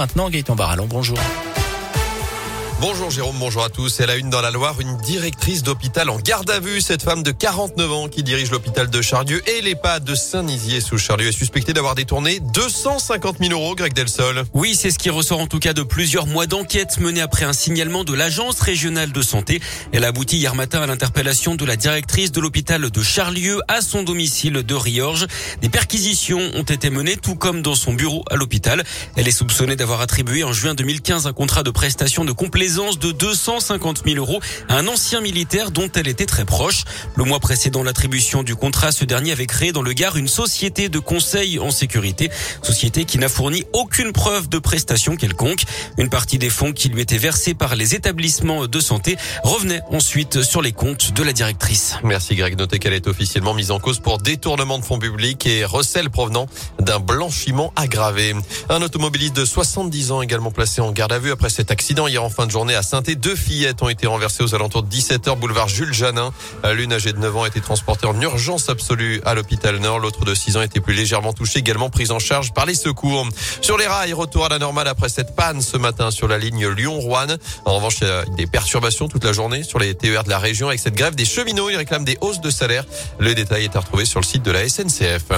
Maintenant, Gaëtan Barallon, bonjour. Bonjour Jérôme, bonjour à tous. Elle a une dans la Loire, une directrice d'hôpital en garde à vue. Cette femme de 49 ans qui dirige l'hôpital de Charlieu et l'EHPAD de Saint-Nizier sous Charlieu est suspectée d'avoir détourné 250 000 euros, Greg Delsol. Oui, c'est ce qui ressort en tout cas de plusieurs mois d'enquête menée après un signalement de l'agence régionale de santé. Elle a abouti hier matin à l'interpellation de la directrice de l'hôpital de Charlieu à son domicile de Riorges. Des perquisitions ont été menées tout comme dans son bureau à l'hôpital. Elle est soupçonnée d'avoir attribué en juin 2015 un contrat de prestation de complaisance de 250 000 euros à un ancien militaire dont elle était très proche. Le mois précédent l'attribution du contrat, ce dernier avait créé dans le Gard une société de conseil en sécurité, société qui n'a fourni aucune preuve de prestation quelconque. Une partie des fonds qui lui étaient versés par les établissements de santé revenait ensuite sur les comptes de la directrice. Merci Greg. Notez qu'elle est officiellement mise en cause pour détournement de fonds publics et recel provenant d'un blanchiment aggravé. Un automobiliste de 70 ans également placé en garde à vue après cet accident hier en fin de journée à saint Deux fillettes ont été renversées aux alentours de 17h boulevard Jules Janin. L'une âgée de 9 ans a été transportée en urgence absolue à l'hôpital Nord. L'autre de 6 ans était plus légèrement touchée, également prise en charge par les secours. Sur les rails, retour à la normale après cette panne ce matin sur la ligne Lyon-Rouen. En revanche, il y a des perturbations toute la journée sur les TER de la région avec cette grève des cheminots. Ils réclament des hausses de salaire. Le détail est à retrouver sur le site de la SNCF.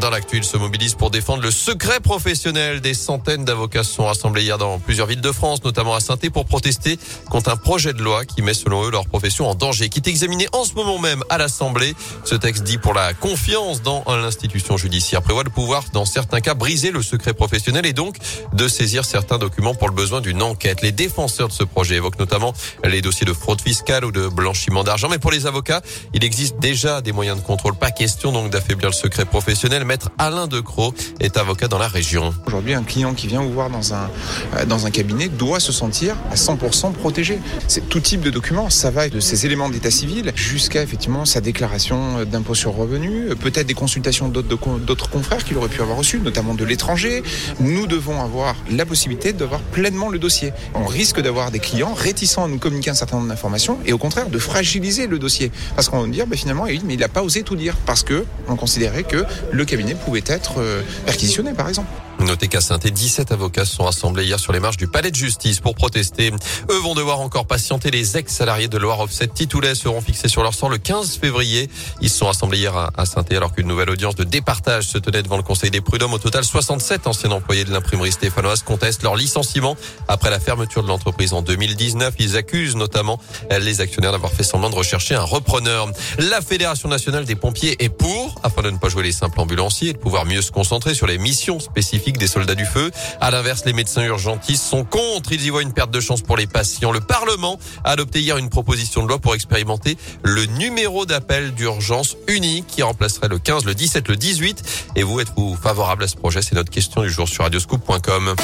Dans l'actu, il se mobilise pour défendre le secret professionnel. Des centaines d'avocats se sont rassemblés hier dans plusieurs villes de France, notamment à saint pour protester contre un projet de loi qui met selon eux leur profession en danger, qui est examiné en ce moment même à l'Assemblée. Ce texte dit pour la confiance dans l'institution judiciaire prévoit le pouvoir, dans certains cas, briser le secret professionnel et donc de saisir certains documents pour le besoin d'une enquête. Les défenseurs de ce projet évoquent notamment les dossiers de fraude fiscale ou de blanchiment d'argent. Mais pour les avocats, il existe déjà des moyens de contrôle. Pas question donc d'affaiblir le secret professionnel maître Alain Decroix est avocat dans la région. Aujourd'hui, un client qui vient vous voir dans un, euh, dans un cabinet doit se sentir à 100% protégé. C'est tout type de documents. Ça va de ses éléments d'état civil jusqu'à effectivement sa déclaration d'impôt sur revenu, peut-être des consultations d'autres confrères qu'il aurait pu avoir reçues, notamment de l'étranger. Nous devons avoir la possibilité d'avoir pleinement le dossier. On risque d'avoir des clients réticents à nous communiquer un certain nombre d'informations et au contraire de fragiliser le dossier. Parce qu'on va dire, bah, finalement, mais il n'a pas osé tout dire parce que on considérait que le cabinet pouvait être euh, perquisitionné, par exemple. Notez qu'à saint 17 avocats se sont rassemblés hier sur les marches du palais de justice pour protester. Eux vont devoir encore patienter. Les ex-salariés de Loire Offset Titoulet seront fixés sur leur sort le 15 février. Ils se sont rassemblés hier à saint alors qu'une nouvelle audience de départage se tenait devant le Conseil des prud'hommes. Au total, 67 anciens employés de l'imprimerie stéphanoise contestent leur licenciement après la fermeture de l'entreprise en 2019. Ils accusent notamment les actionnaires d'avoir fait semblant de rechercher un repreneur. La Fédération nationale des pompiers est pour, afin de ne pas jouer les simples ambulanciers et de pouvoir mieux se concentrer sur les missions spécifiques des soldats du feu. À l'inverse, les médecins urgentistes sont contre. Ils y voient une perte de chance pour les patients. Le Parlement a adopté hier une proposition de loi pour expérimenter le numéro d'appel d'urgence unique qui remplacerait le 15, le 17, le 18. Et vous, êtes-vous favorable à ce projet? C'est notre question du jour sur radioscoop.com.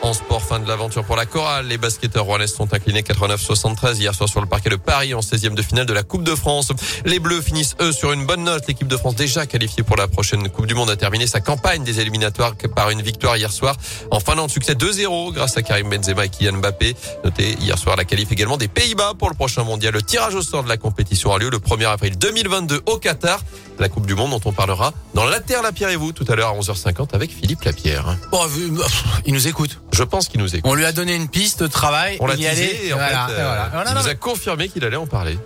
En sport, fin de l'aventure pour la chorale. Les basketteurs rouennais sont inclinés 89-73 hier soir sur le parquet de Paris en 16e de finale de la Coupe de France. Les Bleus finissent eux sur une bonne note. L'équipe de France déjà qualifiée pour la prochaine Coupe du Monde a terminé sa campagne des éliminatoires par une victoire hier soir en Finlande. Succès 2-0 grâce à Karim Benzema et Kylian Mbappé. Notez hier soir la qualif également des Pays-Bas pour le prochain mondial. Le tirage au sort de la compétition a lieu le 1er avril 2022 au Qatar. La Coupe du Monde dont on parlera dans La Terre, la Pierre et vous tout à l'heure à 11h50 avec Philippe Lapierre. Bon, il nous écoute. Je pense qu'il nous écoute. On lui a donné une piste de travail. On l'a et en fait, euh, il nous a confirmé qu'il allait en parler.